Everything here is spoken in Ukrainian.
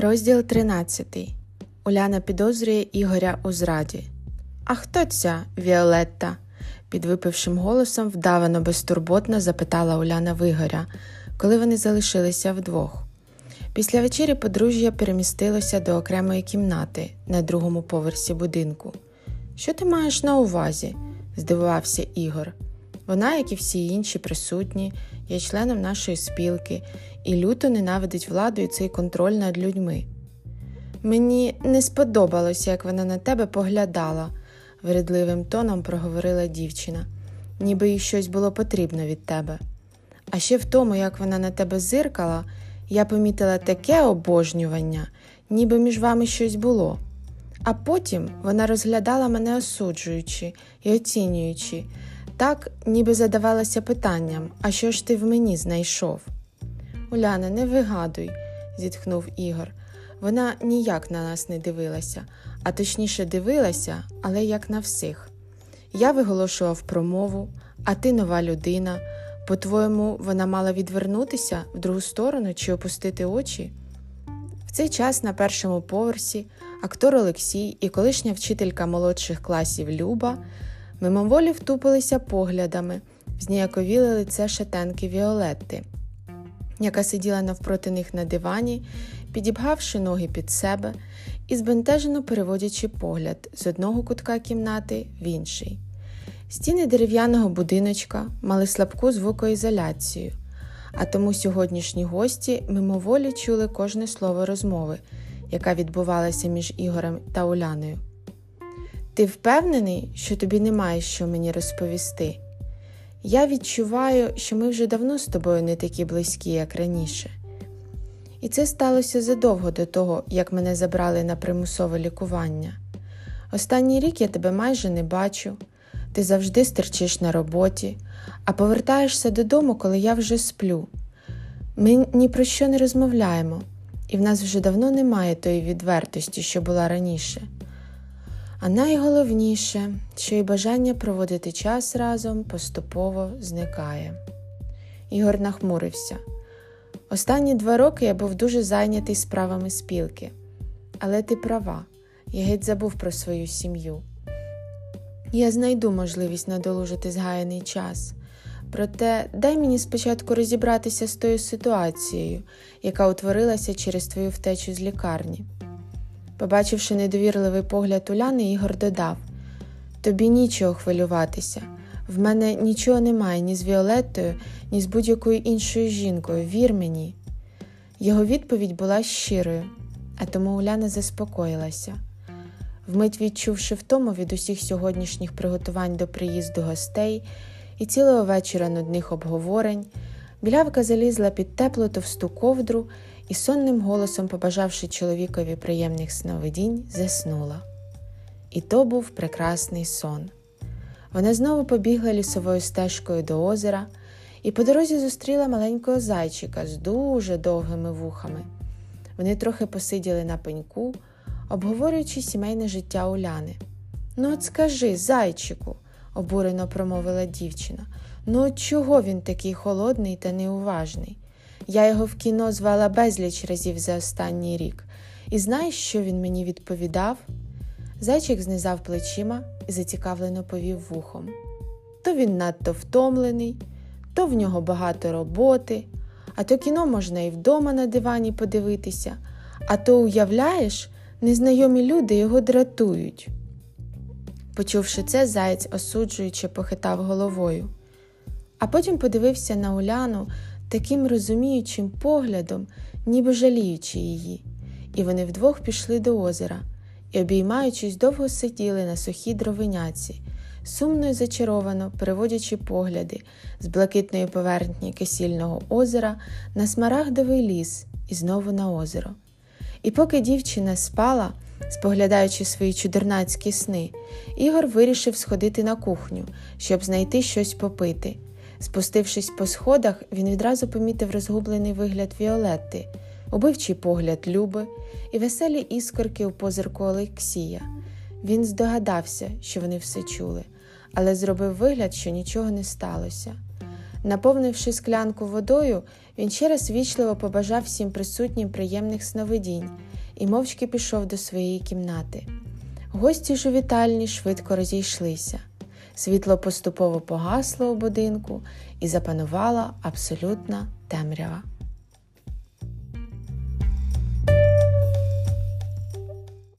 Розділ 13. Уляна підозрює Ігоря у зраді. А хто ця Віолетта? підвипившим голосом вдавано безтурботно запитала Уляна Вигоря, коли вони залишилися вдвох. Після вечері подружжя перемістилося до окремої кімнати на другому поверсі будинку. Що ти маєш на увазі? здивувався Ігор. Вона, як і всі інші присутні, є членом нашої спілки і люто ненавидить владу і цей контроль над людьми. Мені не сподобалося, як вона на тебе поглядала, вредливим тоном проговорила дівчина, ніби їй щось було потрібно від тебе. А ще в тому, як вона на тебе зиркала, я помітила таке обожнювання, ніби між вами щось було. А потім вона розглядала мене осуджуючи і оцінюючи, так, ніби задавалася питанням, а що ж ти в мені знайшов? Уляна, не вигадуй, зітхнув Ігор. Вона ніяк на нас не дивилася, а точніше дивилася, але як на всіх. Я виголошував промову, а ти нова людина. По-твоєму, вона мала відвернутися в другу сторону чи опустити очі? В цей час на першому поверсі актор Олексій і колишня вчителька молодших класів Люба мимоволі втупилися поглядами, зніяковіли лице шатенки Віолетти, яка сиділа навпроти них на дивані, підібгавши ноги під себе і збентежено переводячи погляд з одного кутка кімнати в інший. Стіни дерев'яного будиночка мали слабку звукоізоляцію, а тому сьогоднішні гості мимоволі чули кожне слово розмови, яка відбувалася між Ігорем та Уляною. Ти впевнений, що тобі немає що мені розповісти? Я відчуваю, що ми вже давно з тобою не такі близькі, як раніше. І це сталося задовго до того, як мене забрали на примусове лікування. Останній рік я тебе майже не бачу, ти завжди стерчиш на роботі, а повертаєшся додому, коли я вже сплю. Ми ні про що не розмовляємо, і в нас вже давно немає тої відвертості, що була раніше. А найголовніше, що і бажання проводити час разом поступово зникає. Ігор нахмурився. Останні два роки я був дуже зайнятий справами спілки, але ти права, я геть забув про свою сім'ю. Я знайду можливість надолужити згаяний час. Проте дай мені спочатку розібратися з тою ситуацією, яка утворилася через твою втечу з лікарні. Побачивши недовірливий погляд Уляни, Ігор додав Тобі нічого хвилюватися. В мене нічого немає ні з Віолеттою, ні з будь-якою іншою жінкою, вір мені. Його відповідь була щирою, а тому Уляна заспокоїлася. Вмить відчувши втому від усіх сьогоднішніх приготувань до приїзду гостей і цілого вечора нудних обговорень, білявка залізла під теплу товсту ковдру і сонним голосом, побажавши чоловікові приємних сновидінь, заснула. І то був прекрасний сон. Вона знову побігла лісовою стежкою до озера і по дорозі зустріла маленького зайчика з дуже довгими вухами. Вони трохи посиділи на пеньку, обговорюючи сімейне життя Уляни. Ну, от скажи, зайчику, обурено промовила дівчина. Ну, чого він такий холодний та неуважний? Я його в кіно звала безліч разів за останній рік. І знаєш, що він мені відповідав? Зайчик знизав плечима і зацікавлено повів вухом. То він надто втомлений, то в нього багато роботи, а то кіно можна і вдома на дивані подивитися, а то, уявляєш, незнайомі люди його дратують. Почувши це, заєць осуджуючи, похитав головою, а потім подивився на Уляну таким розуміючим поглядом, ніби жаліючи її, і вони вдвох пішли до озера і, обіймаючись, довго сиділи на сухій дровиняці, сумно й зачаровано переводячи погляди з блакитної поверхні кисільного озера на смарагдовий ліс і знову на озеро. І поки дівчина спала, споглядаючи свої чудернацькі сни, Ігор вирішив сходити на кухню, щоб знайти щось попити. Спустившись по сходах, він відразу помітив розгублений вигляд Віолетти, убивчий погляд Люби і веселі іскорки у позирку Олексія. Він здогадався, що вони все чули, але зробив вигляд, що нічого не сталося. Наповнивши склянку водою, він ще раз вічливо побажав всім присутнім приємних сновидінь і мовчки пішов до своєї кімнати. Гості ж у вітальні швидко розійшлися. Світло поступово погасло у будинку і запанувала абсолютна темрява.